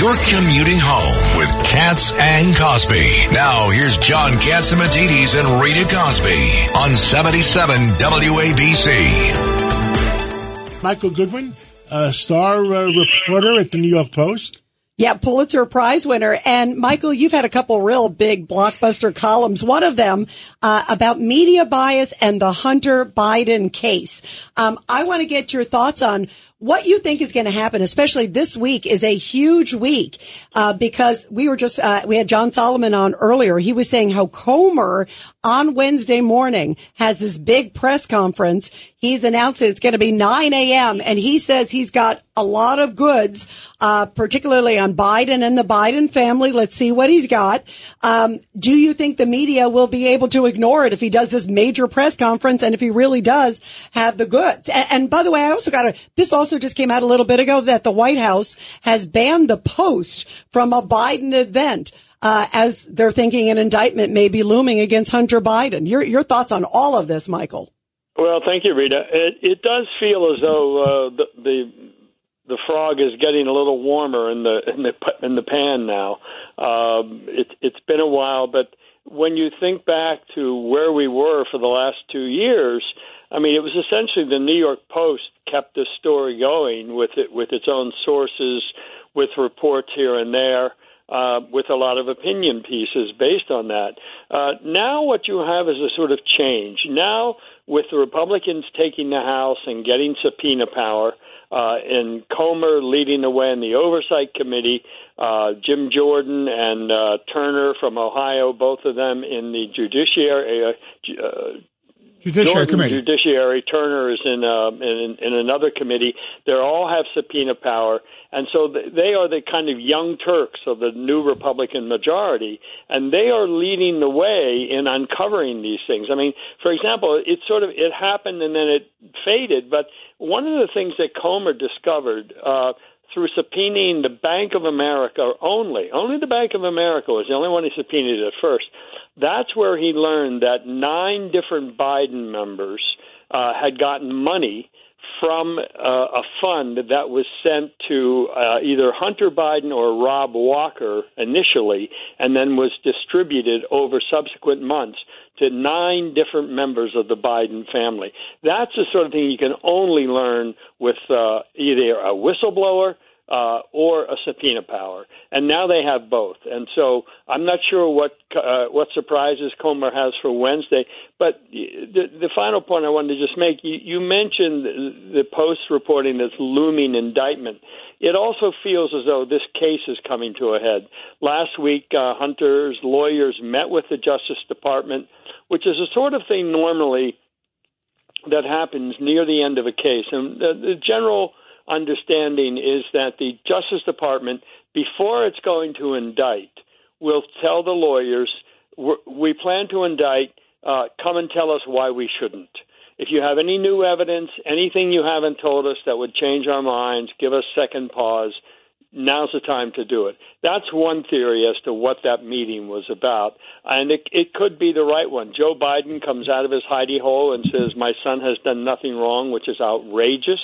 You're commuting home with Cats and Cosby. Now here's John Catsimatidis and Matitis and Rita Cosby on 77 WABC. Michael Goodwin, a star uh, reporter at the New York Post. Yeah, Pulitzer Prize winner. And Michael, you've had a couple real big blockbuster columns. One of them uh, about media bias and the Hunter Biden case. Um, I want to get your thoughts on what you think is going to happen, especially this week is a huge week, uh, because we were just, uh, we had John Solomon on earlier. He was saying how Comer on Wednesday morning has this big press conference. He's announced that it's going to be 9 a.m. and he says he's got a lot of goods, uh, particularly on Biden and the Biden family. Let's see what he's got. Um, do you think the media will be able to ignore it if he does this major press conference and if he really does have the goods? And, and by the way, I also got to, this also just came out a little bit ago that the White House has banned the post from a Biden event. Uh, as they're thinking an indictment may be looming against Hunter Biden. Your your thoughts on all of this, Michael? Well, thank you, Rita. It, it does feel as though uh, the, the the frog is getting a little warmer in the in the in the pan now. Um, it, it's been a while, but when you think back to where we were for the last two years, I mean, it was essentially the New York Post kept this story going with it with its own sources, with reports here and there. Uh, with a lot of opinion pieces based on that. Uh, now, what you have is a sort of change. Now, with the Republicans taking the House and getting subpoena power, uh, and Comer leading the way in the Oversight Committee, uh, Jim Jordan and uh, Turner from Ohio, both of them in the Judiciary. Uh, uh, Judiciary Jordan, Committee. Judiciary. Turner is in, uh, in in another committee. They all have subpoena power, and so they are the kind of young Turks of the new Republican majority, and they are leading the way in uncovering these things. I mean, for example, it sort of it happened and then it faded, but one of the things that Comer discovered. Uh, through subpoenaing the Bank of America only. Only the Bank of America was the only one he subpoenaed at first. That's where he learned that nine different Biden members uh, had gotten money from uh, a fund that was sent to uh, either Hunter Biden or Rob Walker initially, and then was distributed over subsequent months to nine different members of the Biden family. That's the sort of thing you can only learn with uh, either a whistleblower uh, or a subpoena power, and now they have both. And so I'm not sure what uh, what surprises Comer has for Wednesday. But the, the final point I wanted to just make: you, you mentioned the Post reporting this looming indictment. It also feels as though this case is coming to a head. Last week, uh, Hunter's lawyers met with the Justice Department, which is a sort of thing normally that happens near the end of a case, and the, the general understanding is that the Justice Department, before it's going to indict, will tell the lawyers, we plan to indict, uh, come and tell us why we shouldn't. If you have any new evidence, anything you haven't told us that would change our minds, give us second pause, now's the time to do it. That's one theory as to what that meeting was about. And it, it could be the right one. Joe Biden comes out of his hidey hole and says, My son has done nothing wrong, which is outrageous.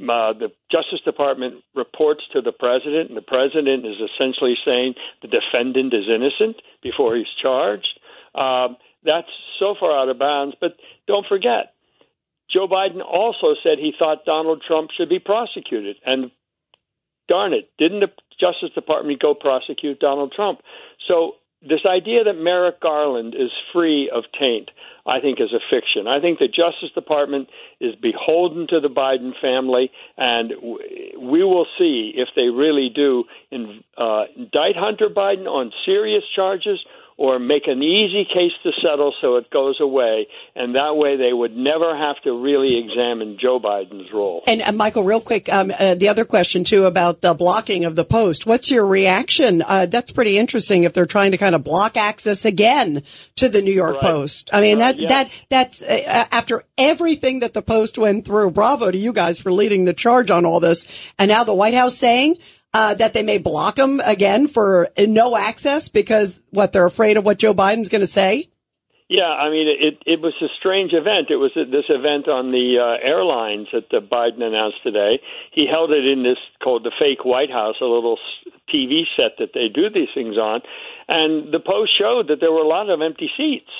Uh, the Justice Department reports to the president, and the president is essentially saying the defendant is innocent before he's charged. Um, that's so far out of bounds. But don't forget, Joe Biden also said he thought Donald Trump should be prosecuted. And darn it, didn't the Justice Department go prosecute Donald Trump? So this idea that Merrick Garland is free of taint, I think, is a fiction. I think the Justice Department is beholden to the Biden family, and we will see if they really do uh, indict Hunter Biden on serious charges or make an easy case to settle so it goes away, and that way they would never have to really examine Joe Biden's role. And uh, Michael, real quick, um, uh, the other question too about the blocking of the post. What's your reaction? Uh, that's pretty interesting. If they're trying to kind of block access again to the New York Right. Post, I mean Right, that yeah. that that's uh, after everything that the Post went through. Bravo to you guys for leading the charge on all this. And now the White House saying. Uh, that they may block them again for no access because what they're afraid of what Joe Biden's going to say. Yeah, I mean, it it was a strange event. It was this event on the uh, airlines that uh, Biden announced today. He held it in this called the fake White House, a little TV set that they do these things on, and the post showed that there were a lot of empty seats.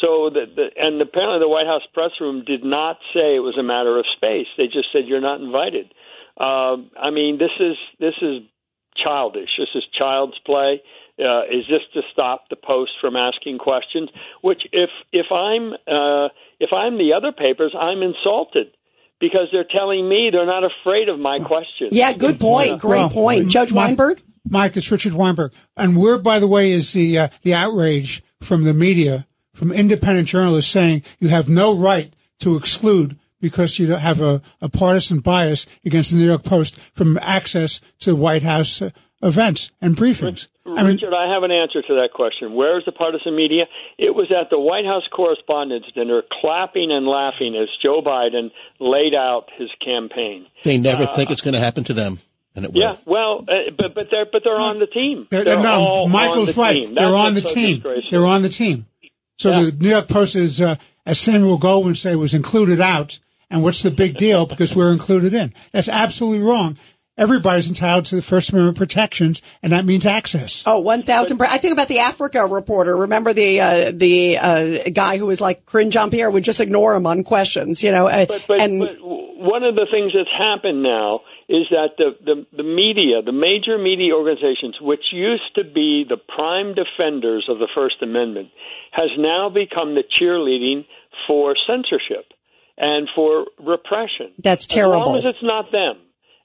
So the, the and apparently the White House press room did not say it was a matter of space. They just said you're not invited. Um, I mean, this is this is childish. This is child's play. Uh, is this to stop the post from asking questions? Which, if if I'm uh, if I'm the other papers, I'm insulted because they're telling me they're not afraid of my questions. Yeah, good point. Great Well, point. Judge my- Weinberg? Mike, it's Richard Weinberg. And where, by the way, is the uh, the outrage from the media, from independent journalists saying you have no right to exclude because you don't have a, a partisan bias against the New York Post from access to White House uh, events and briefings. I mean, Richard, I have an answer to that question. Where is the partisan media? It was at the White House Correspondents' Dinner, clapping and laughing as Joe Biden laid out his campaign. They never think it's going to happen to them, and it will. Yeah, well, uh, but but they're but they're on the team. they're, They're no, all Michael's on the right. Team. They're on the so team. They're on the team. So Yeah. the New York Post is, uh, as Samuel Goldwyn would say, was included out. And what's the big deal? Because we're included in. That's absolutely wrong. Everybody's entitled to the First Amendment protections, and that means access. Oh, 1000. I think about the Africa reporter. Remember the, uh, the, uh, guy who was like Karine Jean-Pierre would just ignore him on questions, you know, uh, But, but, and but one of the things that's happened now is that the, the, the media, the major media organizations, which used to be the prime defenders of the First Amendment, has now become the cheerleading for censorship and for repression. That's terrible. As long as it's not them,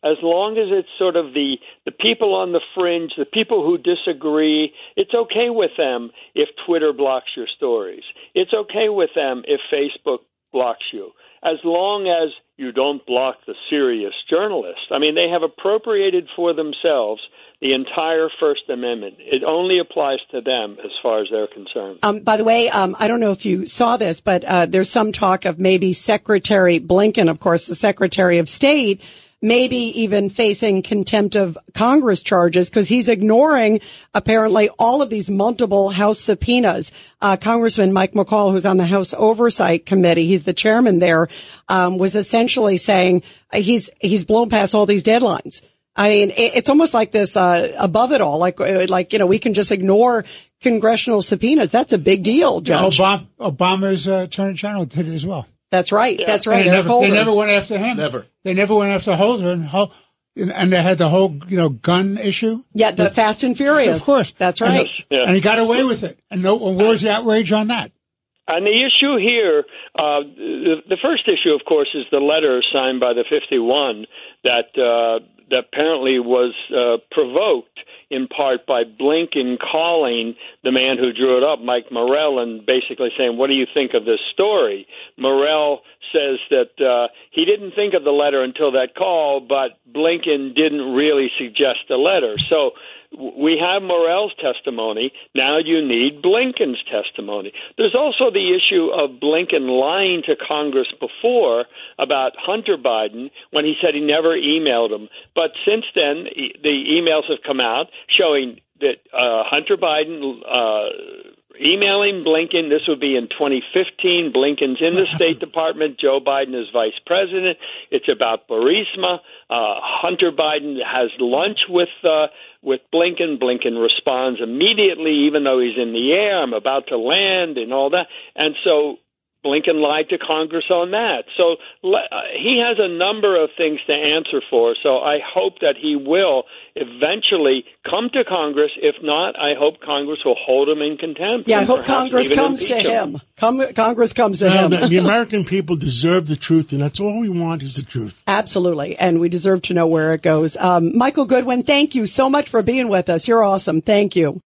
as long as it's sort of the the people on the fringe, the people who disagree, it's okay with them if Twitter blocks your stories. It's okay with them if Facebook blocks you, as long as you don't block the serious journalists. I mean, they have appropriated for themselves the entire First Amendment. It only applies to them as far as they're concerned. Um, by the way, um, I don't know if you saw this, but uh, there's some talk of maybe Secretary Blinken, of course, the Secretary of State, maybe even facing contempt of Congress charges because he's ignoring apparently all of these multiple House subpoenas. Uh, Congressman Mike McCaul, who's on the House Oversight Committee, he's the chairman there, um, was essentially saying uh, he's he's blown past all these deadlines. I mean, it's almost like this uh, above it all, like uh, like you know, we can just ignore congressional subpoenas. That's a big deal, Judge. Obama, Obama's uh, Attorney General did it as well. That's right. That's right. They, never, they never went after him. Never. They never went after Holder, and, Hol- and they had the whole you know gun issue. yeah, the Fast and Furious. Of course, That's And right. he- And he got away with it. And no, and where's the outrage on that? And the issue here, uh, the, the first issue, of course, is the letter signed by the 51 that uh, that apparently was uh, provoked in part by Blinken calling the man who drew it up, Mike Morell, and basically saying, "What do you think of this story?" Morrell says that uh, he didn't think of the letter until that call, but Blinken didn't really suggest a letter. So we have Morell's testimony. Now you need Blinken's testimony. There's also the issue of Blinken lying to Congress before about Hunter Biden when he said he never emailed him. But since then, the emails have come out showing that uh, Hunter Biden. Uh, Emailing Blinken, this would be in 2015. Blinken's in the State Department. Joe Biden is vice president. It's about Burisma. Uh, Hunter Biden has lunch with uh, with Blinken. Blinken responds immediately, even though he's in the air. I'm about to land, and all that. And so Blinken lied to Congress on that. So uh, he has a number of things to answer for. So I hope that he will eventually come to Congress. If not, I hope Congress will hold him in contempt. yeah, I hope Congress comes to impeach him. Come, Congress comes to Well, him. the, the American people deserve the truth, and that's all we want is the truth. Absolutely. And we deserve to know where it goes. Um, Michael Goodwin, thank you so much for being with us. You're awesome. Thank you.